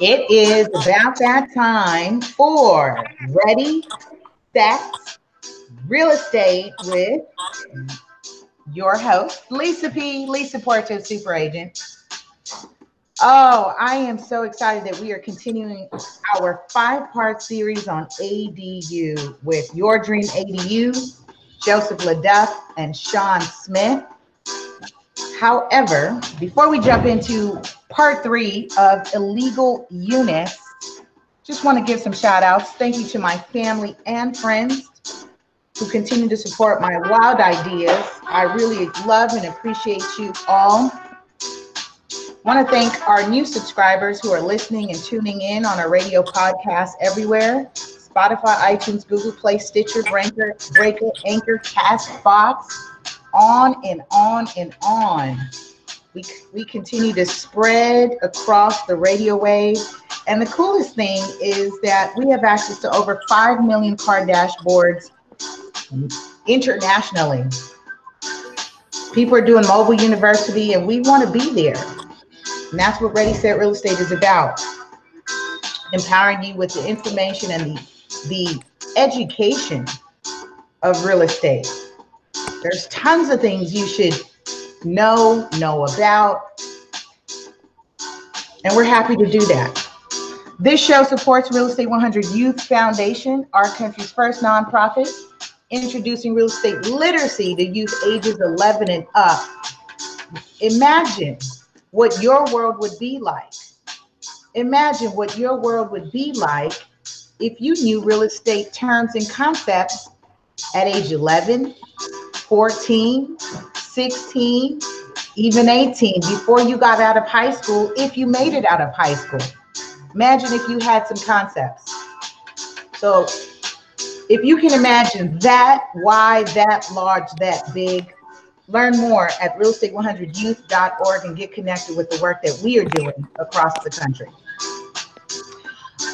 It is about that time for Ready, Set, Real Estate with your host, Lisa P. Lisa Porto, Super Agent. Oh, I am so excited that we are continuing our five part series on ADU with Your Dream ADU, Joseph LeDuff, and Sean Smith. However, before we jump into part three of illegal units, just want to give some shout outs. Thank you to my family and friends who continue to support my wild ideas. I really love and appreciate you all. Want to thank our new subscribers who are listening and tuning in on our radio podcast everywhere. Spotify, iTunes, Google Play, Stitcher, Breaker, Breaker, Anchor, Castbox, on and on and on. We, we continue to spread across the radio wave. And the coolest thing is that we have access to over 5 million car dashboards internationally. People are doing mobile university, and we want to be there. And that's what Ready Set Real Estate is about. Empowering you with the information and the, the education of real estate. There's tons of things you should know, know about. And we're happy to do that. This show supports Real Estate 100 Youth Foundation, our country's first nonprofit, introducing real estate literacy to youth ages 11 and up. Imagine what your world would be like. Imagine what your world would be like if you knew real estate terms and concepts at age 11, 14, 16, even 18 before you got out of high school, if you made it out of high school. Imagine if you had some concepts. So, if you can imagine that why, that large, that big, Learn more at realestate100youth.org and get connected with the work that we are doing across the country.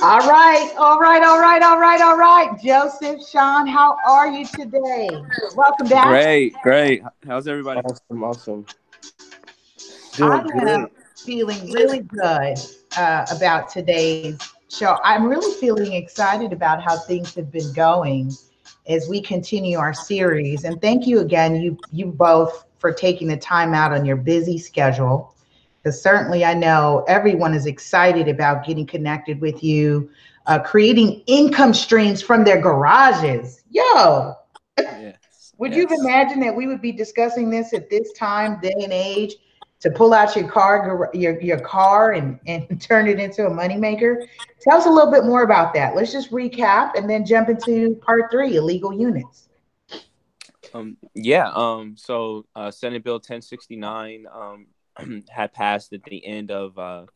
All right, all right, all right, all right, all right. Joseph, Sean, how are you today? Welcome back. Great, great. How's everybody? Awesome, awesome. I am feeling really good uh, about today's show. I'm really feeling excited about how things have been going as we continue our series. And thank you again, you you both for taking the time out on your busy schedule. Because certainly I know everyone is excited about getting connected with you, uh, creating income streams from their garages. Yo, yes. would yes. you imagine that we would be discussing this at this time, day and age? to pull out your car your, your car and, and turn it into a moneymaker. Tell us a little bit more about that. Let's just recap and then jump into part three, illegal units. Um, yeah, um, so uh, Senate Bill 1069 um, had passed at the end of uh,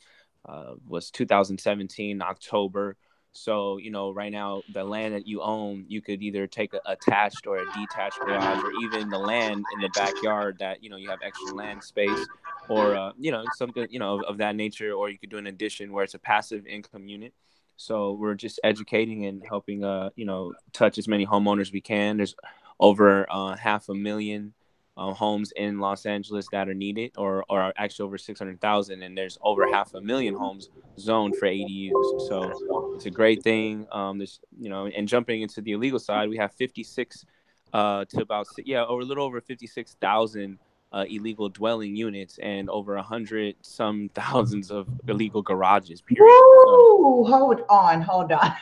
uh, was 2017 October. So, you know, right now, the land that you own, you could either take a attached or a detached garage, or even the land in the backyard that, you know, you have extra land space, or, uh, you know, something, you know, of, of that nature, or you could do an addition where it's a passive income unit. So we're just educating and helping, uh, you know, touch as many homeowners we can. There's over uh, half a million uh, homes in Los Angeles that are needed, or or actually over six hundred thousand, and there's over half a million homes zoned for ADUs. So it's a great thing. Um, there's you know, and jumping into the illegal side, we have fifty six uh, to about yeah, over a little over fifty six thousand. Uh, illegal dwelling units and over a hundred some thousands of illegal garages. Period. Woo! So, hold on, hold on.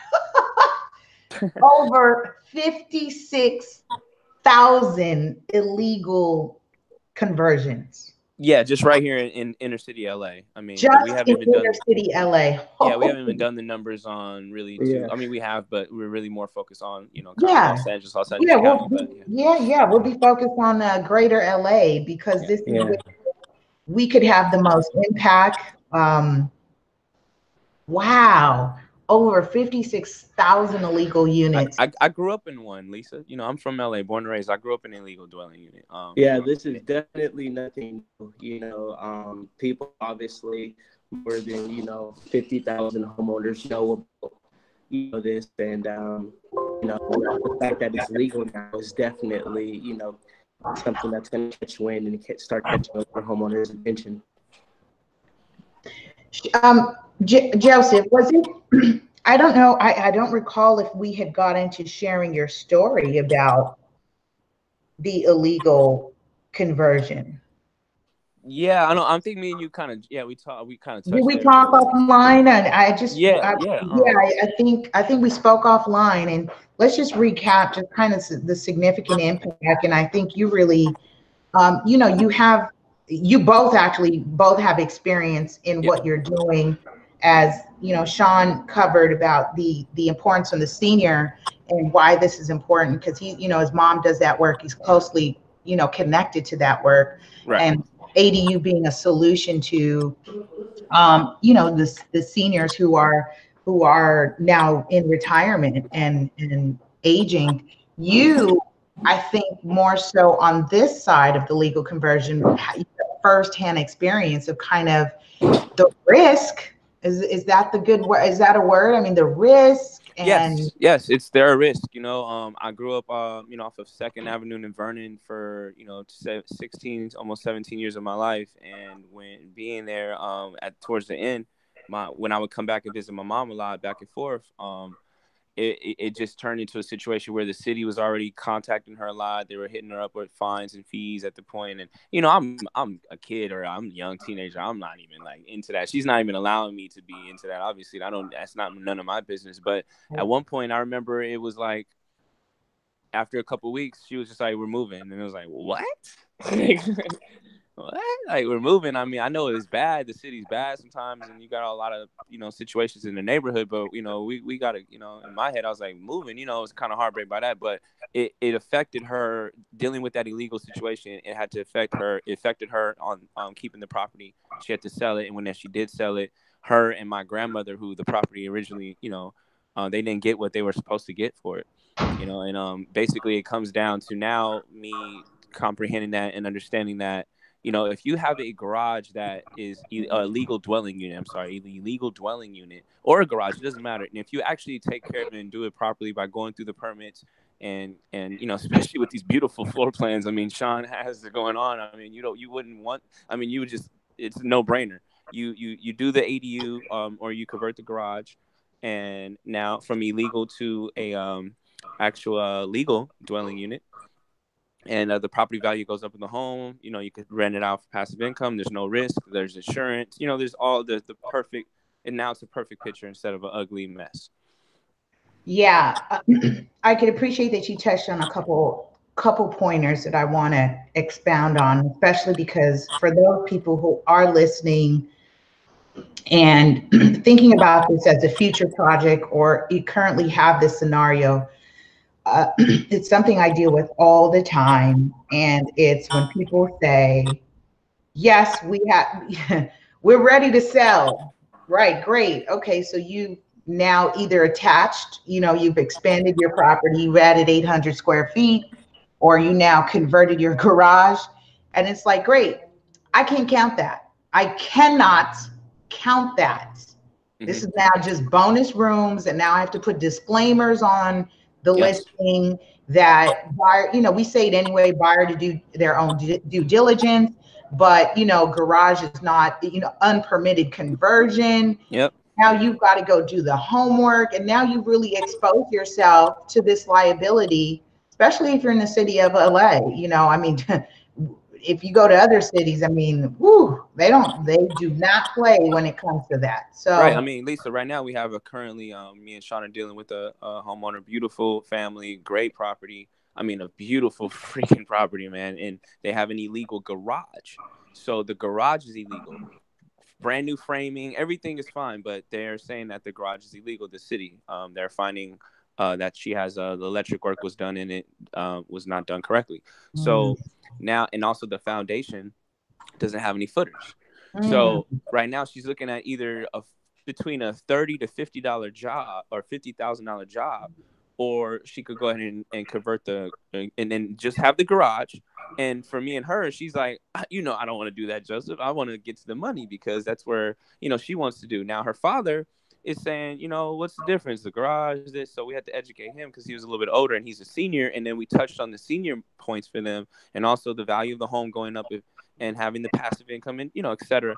over fifty six thousand illegal conversions. Yeah, just right here in, in inner city LA. I mean, just we haven't in even inner done, city LA. Oh. Yeah, we haven't even done the numbers on really. Too, yeah. I mean, we have, but we're really more focused on you know yeah. Los Angeles, Los Angeles yeah, County. We'll, but, yeah. yeah, yeah, we'll be focused on uh, greater LA because yeah. this is yeah. we could have the most impact. Um, wow, over 56,000 illegal units. I, I, I, grew up in one, Lisa. You know, I'm from LA, born and raised. I grew up in an illegal dwelling unit. Um, yeah, this is definitely nothing. You know, um, people obviously more than you know 50,000 homeowners know about you know this, and um, you know the fact that it's legal now is definitely you know something that's going to catch wind and start catching up for homeowners' attention. Um, J- Joseph, was it? I don't know. I, I don't recall if we had got into sharing your story about the illegal conversion. Yeah, I know. I'm thinking me and you kind of yeah we talk we kind of Did we talk offline? And I just Yeah, I, yeah, yeah. I, I think I think we spoke offline, and let's just recap just kind of the significant impact. And I think you really, um, you know, you have you both actually both have experience in Yeah. what you're doing. As you know, Sean covered about the the importance of the senior and why this is important because he, you know, his mom does that work. He's closely, you know, connected to that work right and ADU being a solution to, um, you know, the, the seniors who are, who are now in retirement and, and aging. You, I think more so on this side of the legal conversion, ha- you have firsthand experience of kind of the risk. Is, is that the good word? Is that a word? I mean, the risk and yes yes it's their risk you know um i grew up uh you know off of second avenue in vernon for you know 16 almost 17 years of my life and when being there um at towards the end my when i would come back and visit my mom a lot back and forth um it, it, it just turned into a situation where the city was already contacting her a lot. They were hitting her up with fines and fees at the point, and you know, I'm I'm a kid or I'm a young teenager. I'm not even like into that. She's not even allowing me to be into that. Obviously, I don't. That's not none of my business. But at one point, I remember it was like after a couple weeks, she was just like, "We're moving," and it was like, "What?" what? Like we're moving. I mean, I know it's bad. The city's bad sometimes, and you got a lot of you know situations in the neighborhood. But you know, we we got to you know. In my head, I was like, moving. You know, it was kind of heartbreak by that, but it it affected her dealing with that illegal situation. It had to affect her. It affected her on um keeping the property. She had to sell it, and when she did sell it, her and my grandmother, who the property originally, you know, uh, they didn't get what they were supposed to get for it. You know, and um, basically, it comes down to now me comprehending that and understanding that you know, if you have a garage that is a legal dwelling unit, I'm sorry, a legal dwelling unit or a garage, it doesn't matter. And if you actually take care of it and do it properly by going through the permits and and you know, especially with these beautiful floor plans, I mean, Sean has it going on. I mean, you don't, you wouldn't want. I mean, you would just, it's no brainer. You you you do the ADU um, or you convert the garage, and now from illegal to a um, actual uh, legal dwelling unit and uh, the property value goes up in the home. You know, you could rent it out for passive income. There's no risk. There's insurance. You know, there's all the the perfect, and now it's a perfect picture instead of an ugly mess. Yeah, I could appreciate that you touched on a couple couple pointers that I want to expound on, especially because for those people who are listening and thinking about this as a future project or you currently have this scenario, uh, it's something I deal with all the time, and it's when people say, "Yes, we have, we're ready to sell." Right, great. Okay, so you now either attached, you know, you've expanded your property, you've added 800 square feet, or you now converted your garage. And it's like, great, I can't count that. I cannot count that. This is now just bonus rooms, and now I have to put disclaimers on the Yes. listing that buyer, you know, we say it anyway, buyer to do their own due diligence, but you know, garage is not, you know, unpermitted conversion Yep. now you've got to go do the homework and now you really expose yourself to this liability especially if you're in the city of la you know i mean if you go to other cities i mean whoo, they don't they do not play when it comes to that so Right. I mean, Lisa, right now we have a currently, um, me and Sean are dealing with a, a homeowner, beautiful family, great property. I mean, a beautiful freaking property, man. And they have an illegal garage. So the garage is illegal. Brand new framing, everything is fine, but they're saying that the garage is illegal. The city, um, they're finding uh, that she has uh, the electric work was done and it uh, was not done correctly. So now, and also the foundation doesn't have any footers. Mm. So right now she's looking at either a between a thirty to fifty dollar job or fifty thousand dollar job, or she could go ahead and, and convert the and then just have the garage. And for me and her, she's like, "Ah, you know, I don't want to do that, Joseph. I want to get to the money because that's where you know she wants to do. Now her father is saying, you know, what's the difference? The garage, this. So we had to educate him because he was a little bit older and he's a senior. And then we touched on the senior points for them and also the value of the home going up if, and having the passive income and you know, et cetera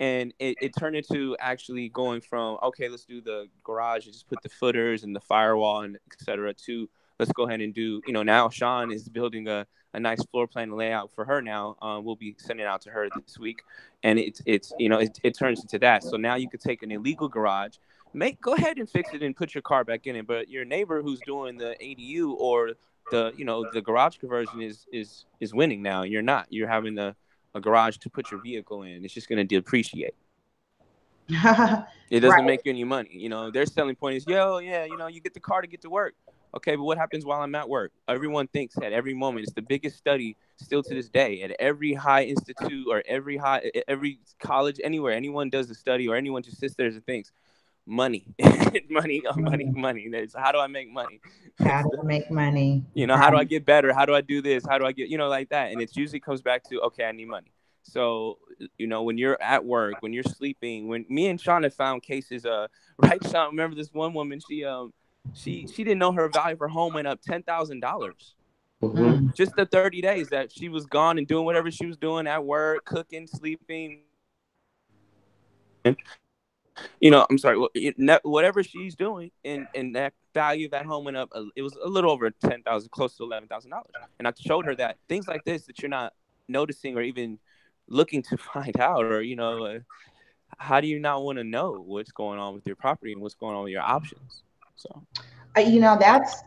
and it, it turned into actually going from okay, let's do the garage and just put the footers and the firewall and etc. to let's go ahead and do you know now Sean is building a, a nice floor plan layout for her now. Um, we'll be sending out to her this week, and it's it's you know it, it turns into that. So now you could take an illegal garage, make go ahead and fix it and put your car back in it. But your neighbor who's doing the ADU or the you know the garage conversion is is is winning now. You're not. You're having a, a garage to put your vehicle in. It's just going to depreciate. it doesn't right. make you any money. You know, their selling point is, yo, yeah, you know, you get the car to get to work. Okay, but what happens while I'm at work? Everyone thinks at every moment. It's the biggest study still to this day at every high institute or every high every college anywhere. Anyone does a study or anyone just sits there and thinks, money, money, money, money. That's how do I make money? How do I make money? you know, how do I get better? How do I do this? How do I get, you know, like that? And it usually comes back to, okay, I need money. So, you know, when you're at work, when you're sleeping, when me and Sean have found cases, uh, right, Sean, remember this one woman, she, um, she, she didn't know her value for home went up $10,000. Mm-hmm. Just the 30 days that she was gone and doing whatever she was doing at work, cooking, sleeping you know, I'm sorry, whatever she's doing, and and that value of that home went up. It was a little over ten thousand, close to eleven thousand dollars. And I showed her that things like this that you're not noticing or even looking to find out, or you know, uh, how do you not want to know what's going on with your property and what's going on with your options? So, uh, you know, that's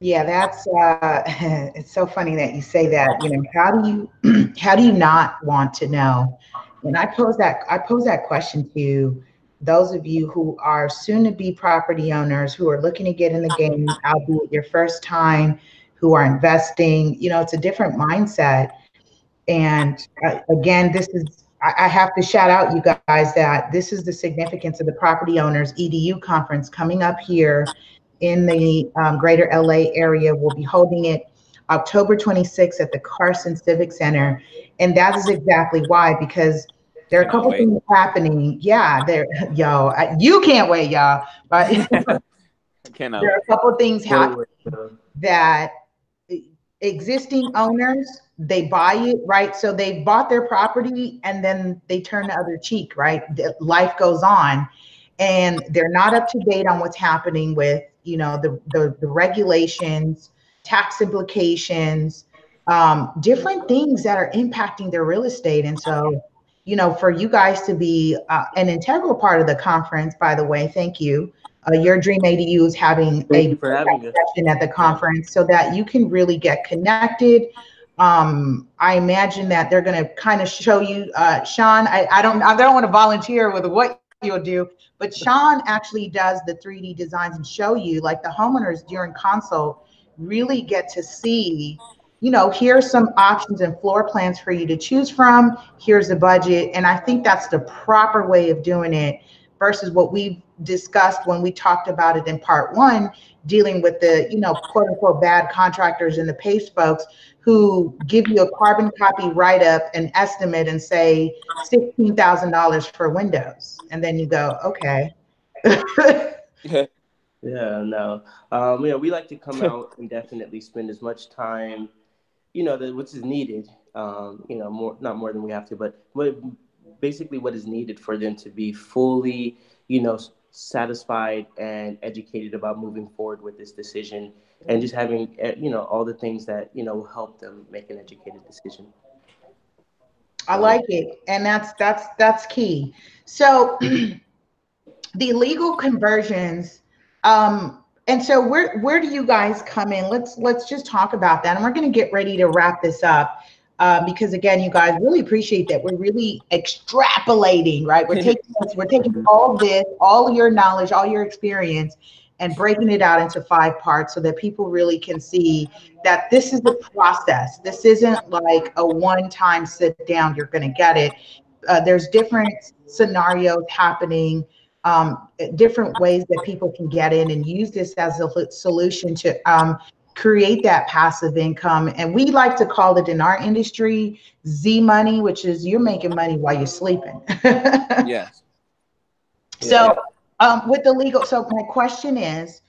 yeah, that's uh, it's so funny that you say that. You know, how do you how do you not want to know? And I pose that I pose that question to those of you who are soon to be property owners who are looking to get in the game, albeit your first time, who are investing, you know, it's a different mindset. And uh, again, this is, I, I have to shout out you guys that this is the significance of the property owners ADU conference coming up here in the um, greater LA area. We'll be holding it October 26th at the Carson Civic Center. And that is exactly why, because there are a couple things happening. Yeah, there, yo, I, you can't wait, y'all. But cannot. There are a couple things happening that existing owners they buy it right so they bought their property and then they turn the other cheek right life goes on and they're not up to date on what's happening with you know the the, the regulations tax implications um, different things that are impacting their real estate and so you know, for you guys to be uh, an integral part of the conference, by the way, thank you. Uh, your Dream ADU is having thank a session at the conference so that you can really get connected. Um, I imagine that they're going to kind of show you, uh, Sean. I, I don't, I don't want to volunteer with what you'll do, but Sean actually does the 3D designs and show you, like the homeowners during consult, really get to see you know, here's some options and floor plans for you to choose from. Here's the budget. And I think that's the proper way of doing it versus what we discussed when we talked about it in part one, dealing with the, you know, quote unquote bad contractors and the PACE folks who give you a carbon copy write up, an estimate, and say $16,000 for windows. And then you go, okay. yeah, no. Um, you know, we like to come out and definitely spend as much time you know, the, which is needed. Um, you know, more not more than we have to, but what basically what is needed for them to be fully, you know, satisfied and educated about moving forward with this decision, and just having eh, you know all the things that you know will help them make an educated decision. I like it, and that's that's that's key. So, the legal conversions. Um, and so where where do you guys come in? Let's let's just talk about that. And we're going to get ready to wrap this up. Uh, because again, you guys really appreciate that we're really extrapolating, right? We're taking we're taking all this, all your knowledge, all your experience, and breaking it out into five parts so that people really can see that this is the process. This isn't like a one-time sit down. You're going to get it. Uh, there's different scenarios happening um, different ways that people can get in and use this as a solution to um, create that passive income. And we like to call it in our industry Z money, which is you're making money while you're sleeping. yes. So um, with the legal, so my question is,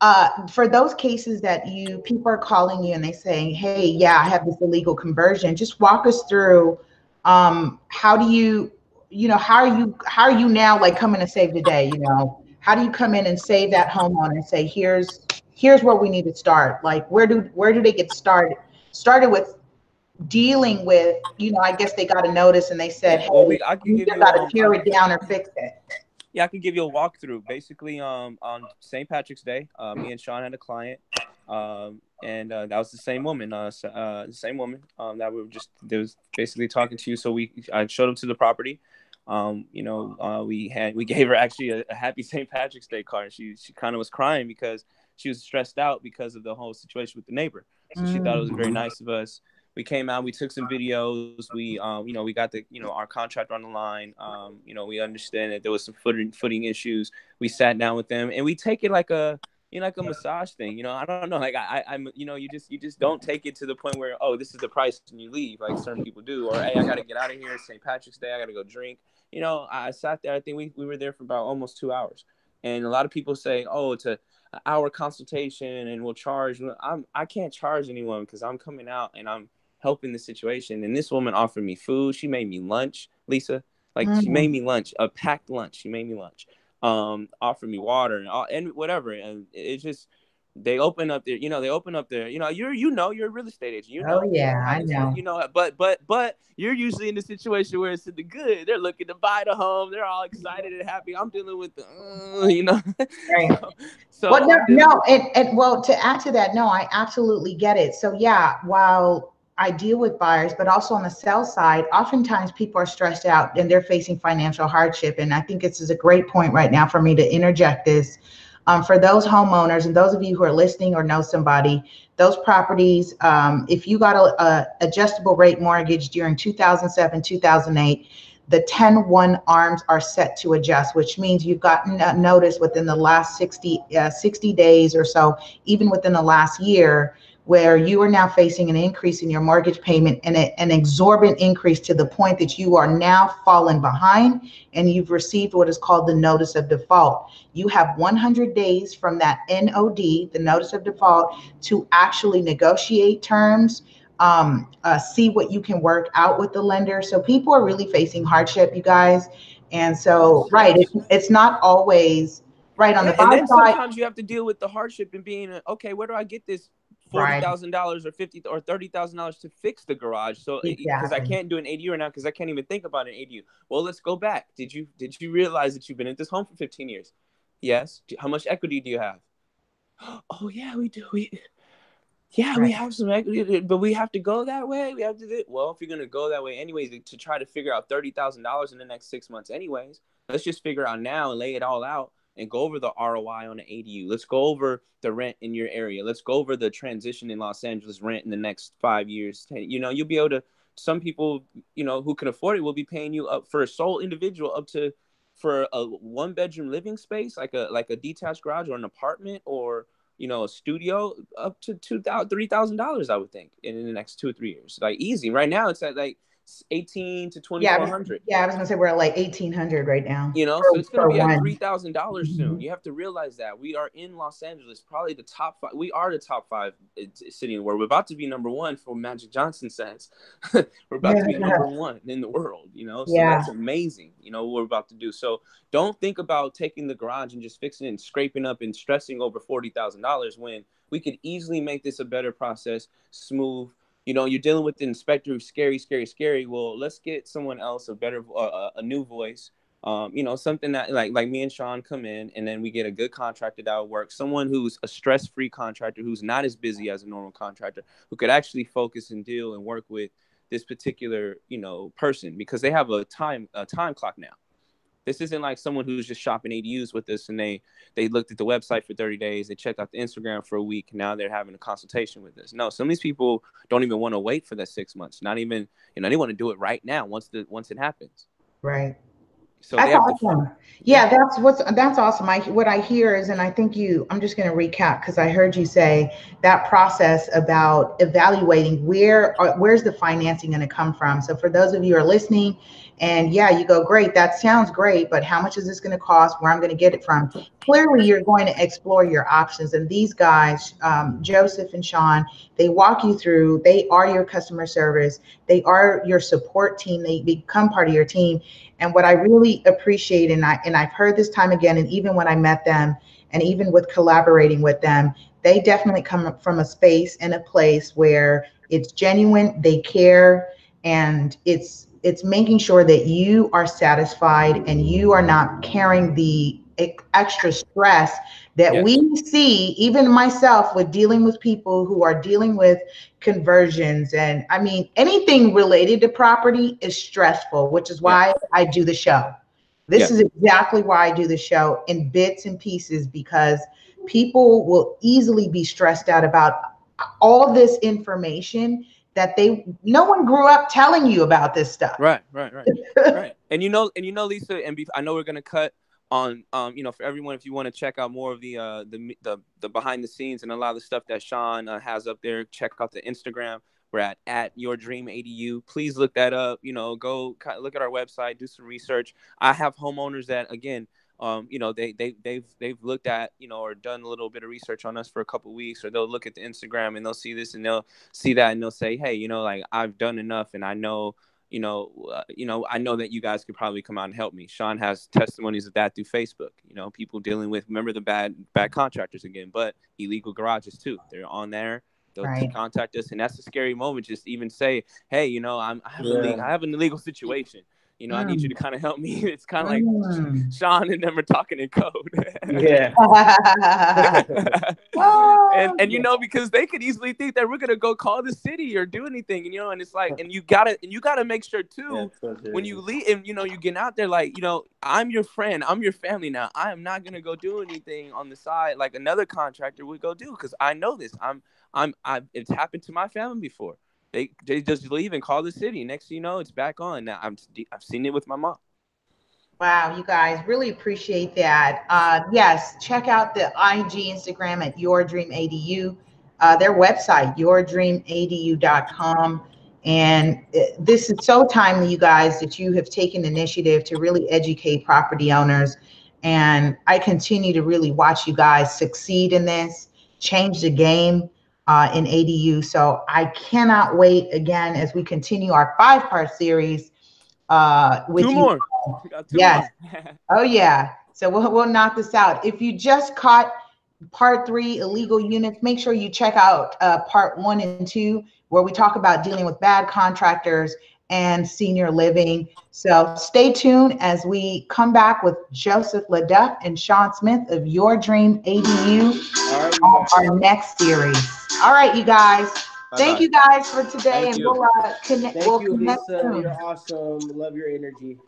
uh, for those cases that you people are calling you and they saying, "Hey, yeah, I have this illegal conversion," just walk us through um, how do you you know, how are you how are you now like coming to save the day? You know, how do you come in and save that homeowner and say, here's here's where we need to start. Like where do where do they get started? Started with dealing with, you know, I guess they got a notice and they said, hey, well, we, I can you got to tear it down or fix it. Yeah, I can give you a walkthrough. Basically, um, on St. Patrick's Day, uh, me and Sean had a client, um, and uh, that was the same woman, uh, uh, the same woman um, that we were just they was basically talking to you. So we I showed them to the property. Um, you know, uh, we had we gave her actually a, a happy St. Patrick's Day card. And she she kind of was crying because she was stressed out because of the whole situation with the neighbor. So mm-hmm. she thought it was very mm-hmm. nice of us we came out, we took some videos, we um, you know, we got the you know our contract on the line. Um, you know, we understand that there was some footing footing issues. We sat down with them and we take it like a you know, like a massage thing. You know, I don't know. Like I, I'm, you know, you just you just don't take it to the point where oh, this is the price and you leave like certain people do, or hey, I got to get out of here. St. Patrick's Day, I got to go drink. You know, I sat there. I think we we were there for about almost two hours, and a lot of people say, oh, it's a hour consultation and we'll charge. I'm I can't charge anyone because I'm coming out and I'm helping the situation. And this woman offered me food. She made me lunch, Lisa. Like mm-hmm. she made me lunch, a packed lunch. She made me lunch. Um, offered me water and all, and whatever. And it's just they open up their, you know, they open up their, you know, you're, you know, you're a real estate agent. You know, oh yeah, I know. You know, but but but you're usually in the situation where it's in the good. They're looking to buy the home. They're all excited and happy. I'm dealing with the, uh, you know. Right. so, so well, no, no, and, and well, to add to that, no, I absolutely get it. So yeah, while I deal with buyers, but also on the sell side, oftentimes people are stressed out and they're facing financial hardship. And I think this is a great point right now for me to interject this. Um, for those homeowners and those of you who are listening or know somebody, those properties, um, if you got a, a, adjustable rate mortgage during 2007, 2008, the 10-1 arms are set to adjust, which means you've gotten a notice within the last 60, uh, 60 days or so, even within the last year, where you are now facing an increase in your mortgage payment and a, an exorbitant increase to the point that you are now falling behind and you've received what is called the notice of default. You have 100 days from that NOD, the notice of default, to actually negotiate terms, um, uh, see what you can work out with the lender. So people are really facing hardship, you guys. And so, right, it, it's not always right on the bottom side. Sometimes you have to deal with the hardship and being okay. Where do I get this forty thousand dollars or fifty or thirty thousand dollars to fix the garage. So eh, because exactly. I can't do an ADU right now because I can't even think about an ADU. Well, let's go back. Did you did you realize that you've been in this home for fifteen years? Yes. How much equity do you have? Oh yeah, we do. We yeah, right. we have some equity, eh, but we have to go that way. We have to do well. If you're gonna go that way, anyways, eh, to try to figure out thirty thousand dollars in the next six months, anyways, let's just figure out now and lay it all out and go over the ROI on the ADU. Let's go over the rent in your area. Let's go over the transition in Los Angeles rent in the next five years. You know, you'll be able to. Some people, you know, who can afford it will be paying you up for a sole individual up to for a one bedroom living space, like a like a detached garage or an apartment or you know a studio, up to two thousand, three thousand dollars. I would think in, in the next two or three years, like easy. Right now, it's at like 18 to 2400 yeah, yeah i was gonna say we're at like 1800 right now. You know for, so it's gonna be at three thousand dollars soon. Mm-hmm. you have to realize that. We are in los angeles probably the top five we are the top five uh, city in the world. We're about to be number one for magic johnson says we're about yeah. to be number one in the world you know? So yeah. that's amazing you know what we're about to do. So don't think about taking the garage and just fixing it and scraping up and stressing over $40000 when we could easily make this a better process smooth you know, you're dealing with the inspector who's scary, scary, scary. Well, let's get someone else a better, uh, a new voice. Um, you know, something that like like me and Sean come in, and then we get a good contractor that will work. Someone who's a stress-free contractor, who's not as busy as a normal contractor, who could actually focus and deal and work with this particular you know person because they have a time a time clock now. This isn't like someone who's just shopping ADUs with us and they they looked at the website for 30 days, they checked out the Instagram for a week, now they're having a consultation with us. No, some of these people don't even want to wait for that six months. Not even, you know, they want to do it right now once the once it happens. Right. So that's awesome. Yeah, that's what's that's awesome. I what I hear is, and I think you. I'm just going to recap because I heard you say that process about evaluating where uh, where's the financing going to come from. So for those of you who are listening, and yeah, you go, great, that sounds great, but how much is this going to cost? Where I'm going to get it from? Clearly, you're going to explore your options. And these guys, um, Joseph and Sean, they walk you through, they are your customer service, they are your support team, they become part of your team. And what I really appreciate, and I and I've heard this time again, and even when I met them, and even with collaborating with them, they definitely come from a space and a place where it's genuine, they care, and it's it's making sure that you are satisfied and you are not carrying the extra stress that Yes. we see even myself with dealing with people who are dealing with conversions and i mean anything related to property is stressful which is why i do the show this Yes. is exactly why i do the show in bits and pieces because people will easily be stressed out about all this information that they no one grew up telling you about this stuff Right, right, right, right. And you know, and you know, Lisa, and be, I know we're gonna cut on, um, you know, for everyone, if you want to check out more of the, uh, the, the, the behind the scenes and a lot of the stuff that Sean uh, has up there, check out the Instagram. We're at at your dream ADU. Please look that up. You know, go look at our website, do some research. I have homeowners that, again, um, you know, they they they've they've looked at, you know, or done a little bit of research on us for a couple weeks, or they'll look at the Instagram and they'll see this and they'll see that and they'll say, hey, you know, like I've done enough and I know you know, uh, you know, I know that you guys could probably come out and help me. Sean has testimonies of that through Facebook. You know, people dealing with remember the bad bad contractors again, but illegal garages too. They're on there. They'll Right. contact us, and that's a scary moment. Just even say, hey, you know, I'm I have, a le- Yeah. I have an illegal situation. You know, I need you to kind of help me. It's kind of like Mm. Sean and them are talking in code. Yeah. And and you know because they could easily think that we're gonna go call the city or do anything, you know, and it's like, and you gotta and you gotta make sure too when you leave and you know you get out there like you know i'm your friend i'm your family now i am not going to go do anything on the side like another contractor would go do because i know this i'm i'm i it's happened to my family before they they just leave and call the city next thing you know it's back on now i'm i've seen it with my mom Wow, you guys really appreciate that. Uh, yes, check out the IG Instagram at Your Dream ADU, uh, their website, yourdreamadu.com. And uh, this is so timely, you guys, that you have taken initiative to really educate property owners. And I continue to really watch you guys succeed in this, change the game uh, in ADU. So I cannot wait again as we continue our five part series uh, with two you more two Yes. more. Oh yeah. So we'll we'll knock this out. If you just caught part three illegal units, make sure you check out uh, part one and two, where we talk about dealing with bad contractors and senior living. So stay tuned as we come back with Joseph LaDuff and Sean Smith of Your Dream ADU right. on our next series. All right, you guys. Thank Bye-bye. you guys for today, Thank and you. we'll uh, connect. Thank we'll you, connect Lisa. soon. You're awesome. Love your energy.